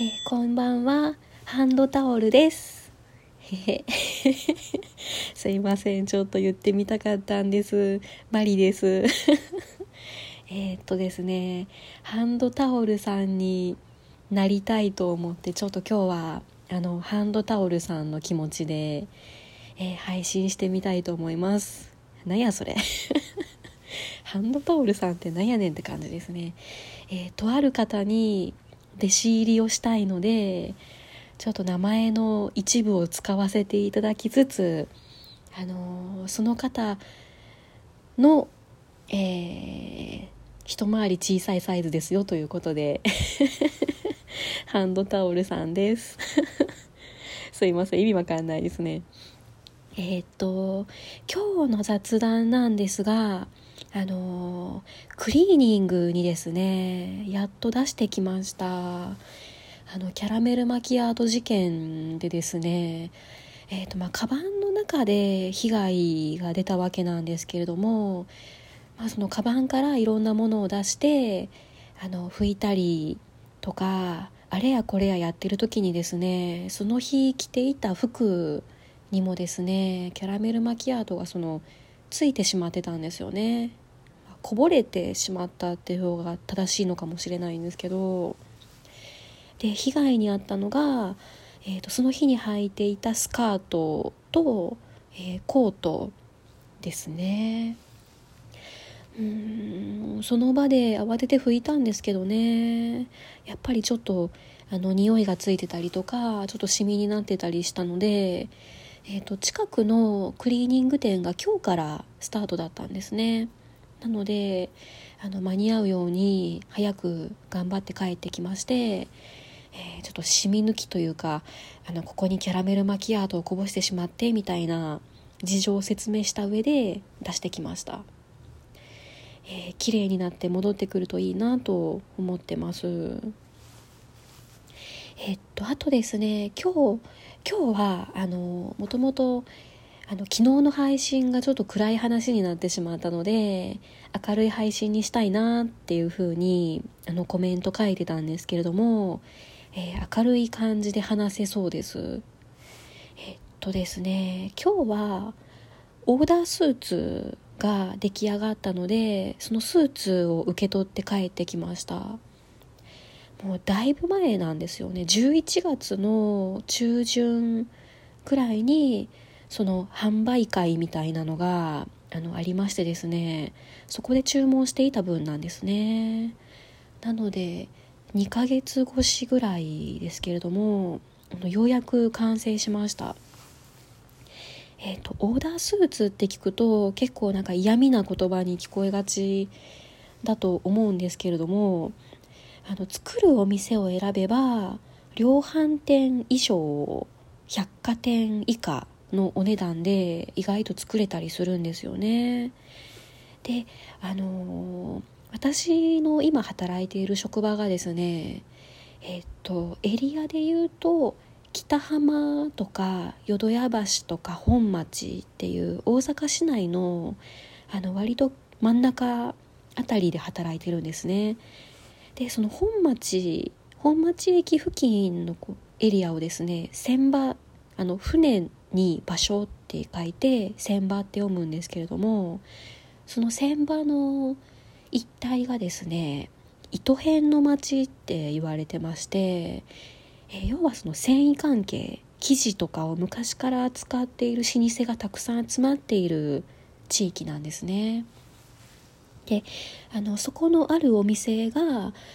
えー、こんばんは、ハンドタオルです。すいません、ちょっと言ってみたかったんです。マリです。えっとですね、ハンドタオルさんになりたいと思って、ちょっと今日は、あの、ハンドタオルさんの気持ちで、えー、配信してみたいと思います。なんやそれ。ハンドタオルさんってなんやねんって感じですね。えー、とある方に、弟子入りをしたいのでちょっと名前の一部を使わせていただきつつ、あのその方の、えー、一回り小さいサイズですよということで ハンドタオルさんです。すいません意味わかんないですね。えー、っと今日の雑談なんですがあのクリーニングにですねやっと出してきました。あのキャラメルマキアート事件でですねえーとまあ、カバンの中で被害が出たわけなんですけれども、まあ、そのカバンからいろんなものを出してあの拭いたりとかあれやこれややってる時にですねその日着ていた服にもですねキャラメルマキアートがそのついてしまってたんですよね。こぼれてしまったっていう方が正しいのかもしれないんですけど。で被害に遭ったのが、えーと、その日に履いていたスカートと、えー、コートですね。うんその場で慌てて拭いたんですけどね。やっぱりちょっとあの匂いがついてたりとかちょっとシミになってたりしたのでえーと、近くのクリーニング店が今日からスタートだったんですね。なのであの間に合うように早く頑張って帰ってきまして、えー、ちょっと染み抜きというかあのここにキャラメルマキアートをこぼしてしまってみたいな事情を説明した上で出してきました、えー、綺麗になって戻ってくるといいなと思ってます。えっとあとですね今日今日はあのもともとあの昨日の配信がちょっと暗い話になってしまったので明るい配信にしたいなっていう風にあにコメント書いてたんですけれども、えー、明るい感じで話せそうです。えっとですね今日はオーダースーツが出来上がったのでそのスーツを受け取って帰ってきました。もうだいぶ前なんですよね。11月の中旬くらいにその販売会みたいなのがあのありましてですね。そこで注文していた分なんですね。なので2ヶ月越しぐらいですけれどもようやく完成しました。えっ、ー、とオーダースーツって聞くと結構なんか嫌味な言葉に聞こえがちだと思うんですけれどもあの作るお店を選べば量販店以上百貨店以下のお値段で意外と作れたりするんですよね。であの私の今働いている職場がですねえっとエリアで言うと北浜とか淀屋橋とか本町っていう大阪市内のあの割と真ん中あたりで働いてるんですね。でその本町本町駅付近のエリアをですね船場あの船に場所って書いて船場って読むんですけれどもその船場の一帯がですね糸編の町って言われてまして、え要はその繊維関係生地とかを昔から扱っている老舗がたくさん集まっている地域なんですね。であのそこのあるお店が、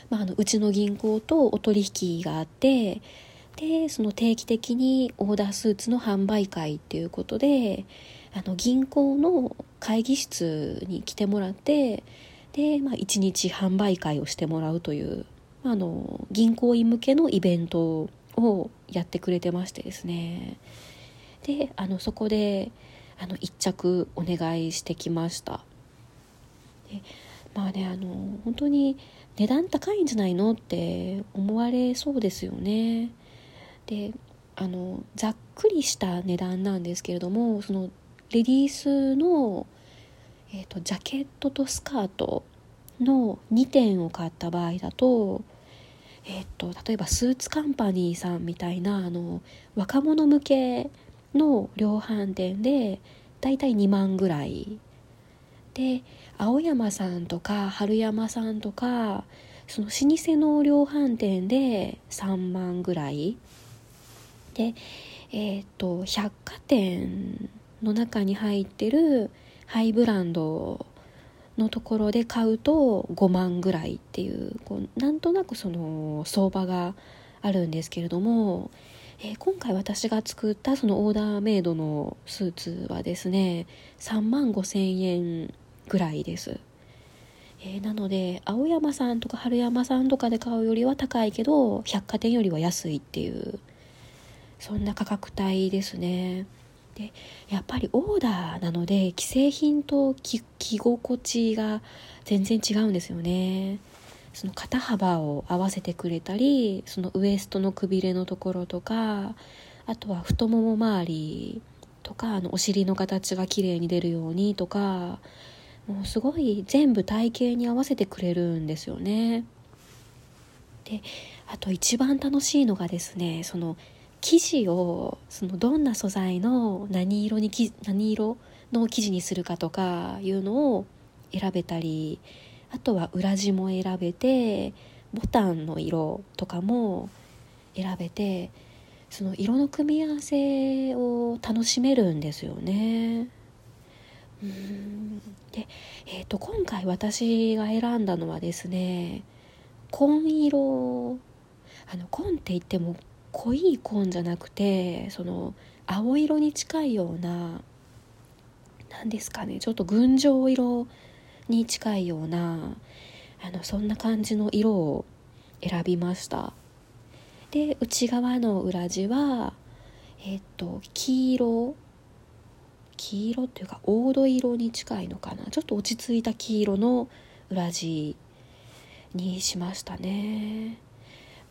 まあ、あのうちの銀行とお取引があってでその定期的にオーダースーツの販売会っていうことであの銀行の会議室に来てもらってで、まあ、1日販売会をしてもらうという、まあ、あの銀行員向けのイベントをやってくれてましてですね。であのそこであの1着お願いしてきました。まあねあの本当に値段高いんじゃないのって思われそうですよね。であのざっくりした値段なんですけれどもそのレディースの、えーと、ジャケットとスカートの2点を買った場合だとえー、っと例えばスーツカンパニーさんみたいなあの若者向けの量販店でだいたい2万ぐらい。で青山さんとか春山さんとかその老舗の量販店で3万ぐらい。でえっ、と百貨店の中に入ってるハイブランドのところで買うと5万ぐらいっていうこうなんとなくその相場があるんですけれども、えー、今回私が作ったそのオーダーメイドのスーツはですね3万5千円ぐらいです。えー、なので青山さんとか春山さんとかで買うよりは高いけど百貨店よりは安いっていうそんな価格帯ですね。でやっぱりオーダーなので既製品と着心地が全然違うんですよねその肩幅を合わせてくれたりそのウエストのくびれのところとかあとは太もも周りとかあのお尻の形が綺麗に出るようにとかもうすごい全部体型に合わせてくれるんですよねであと一番楽しいのがですねその生地をそのどんな素材の何色に何色の生地にするかとかいうのを選べたりあとは裏地も選べてボタンの色とかも選べてその色の組み合わせを楽しめるんですよね。で、えーと、今回私が選んだのはですね紺色。あの紺って言っても濃い紺じゃなくてその青色に近いような何ですかねちょっと群青色に近いようなあのそんな感じの色を選びました。で内側の裏地はえっ、と黄色。黄色っていうか黄土色に近いのかな。ちょっと落ち着いた黄色の裏地にしましたね。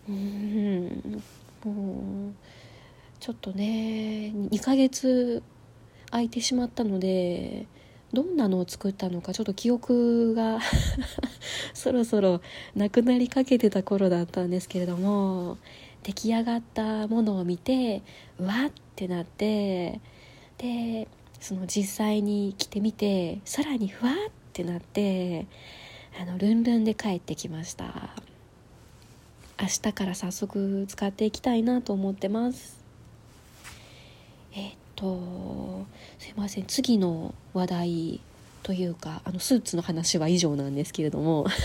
うんうちょっとね2ヶ月空いてしまったのでどんなのを作ったのかちょっと記憶が そろそろなくなりかけてた頃だったんですけれども出来上がったものを見てうわってなってでその実際に着てみてさらにふわってなってあのルンルンで帰ってきました。明日から早速使っていきたいなと思ってます。えっとすいません。次の話題というかあのスーツの話は以上なんですけれども。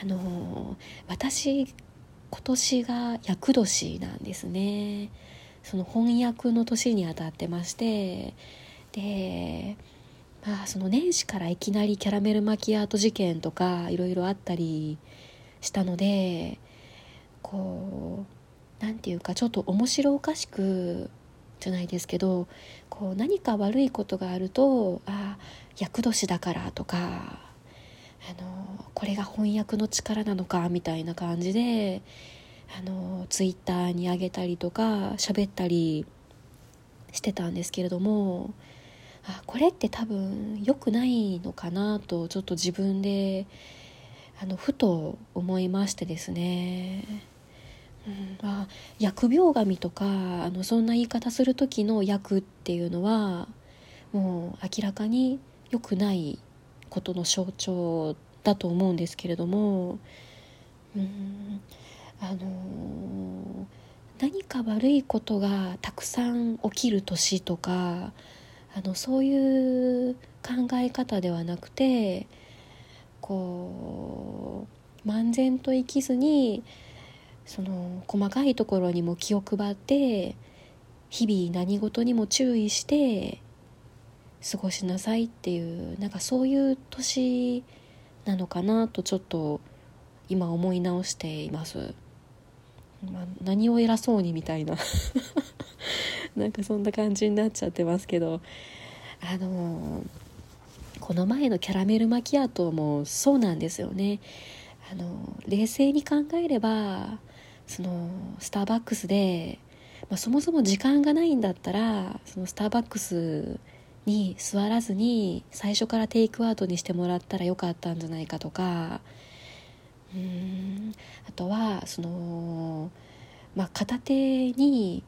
あの私今年が厄年なんですね。その翻訳の年にあたってましてでまあその年始からいきなりキャラメルマキアート事件とかいろいろあったりしたのでこう何て言うかちょっと面白おかしくじゃないですけどこう何か悪いことがあるとああ厄年だからとかあのこれが翻訳の力なのかみたいな感じであのツイッターに上げたりとか喋ったりしてたんですけれどもあこれって多分良くないのかなとちょっと自分であのふと思いましてですね、うんあ、疫病神とかあのそんな言い方する時の役っていうのはもう明らかに良くないことの象徴だと思うんですけれども、うん、あの何か悪いことがたくさん起きる年とかあのそういう考え方ではなくてこう漫然と生きずにその細かいところにも気を配って日々何事にも注意して過ごしなさいっていうなんかそういう年なのかなとちょっと今思い直しています。まあ、何を偉そうにみたいな。なんかそんな感じになっちゃってますけど。あのこの前のキャラメルマキアートもそうなんですよね。あの冷静に考えればそのスターバックスで、まあ、そもそも時間がないんだったらそのスターバックスに座らずに最初からテイクアウトにしてもらったらよかったんじゃないかとかうんあとはその、まあ、片手に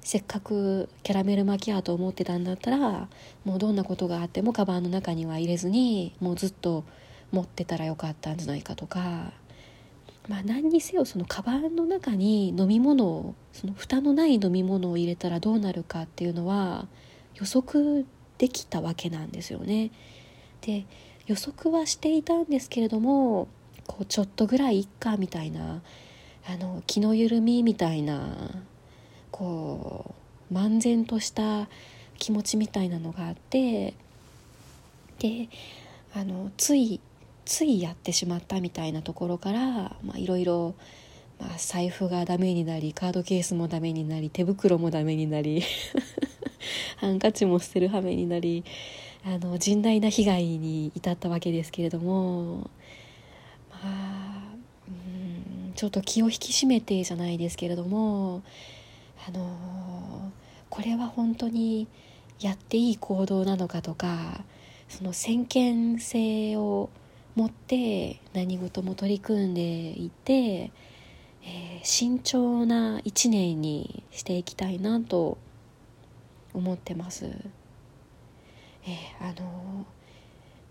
せっかくキャラメルマキアートを持ってたんだったらもうどんなことがあってもカバンの中には入れずにもうずっと持ってたらよかったんじゃないかとかまあ何にせよそのカバンの中に飲み物をその蓋のない飲み物を入れたらどうなるかっていうのは予測できたわけなんですよね。で予測はしていたんですけれどもこうちょっとぐらいいっかみたいなあの気の緩みみたいなこう漫然とした気持ちみたいなのがあってであのついついやってしまったみたいなところからいろいろ財布がダメになりカードケースもダメになり手袋もダメになり ハンカチも捨てる羽目になりあの甚大な被害に至ったわけですけれどもあうんちょっと気を引き締めてじゃないですけれどもあのこれは本当にやっていい行動なのかとかその先見性を持って何事も取り組んでいて、えー、慎重な一年にしていきたいなと思ってます。えー、あの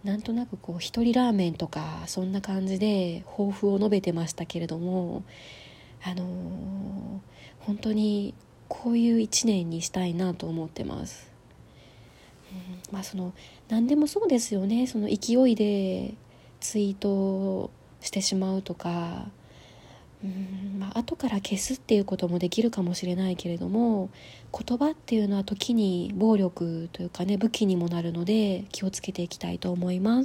なんとなくこう一人ラーメンとかそんな感じで抱負を述べてましたけれどもあの本当にこういう一年にしたいなと思ってます。うん、まあその何でもそうですよねその勢いでツイートしてしまうとかまあ後から消すっていうこともできるかもしれないけれども言葉っていうのは時に暴力というかね武器にもなるので気をつけていきたいと思います。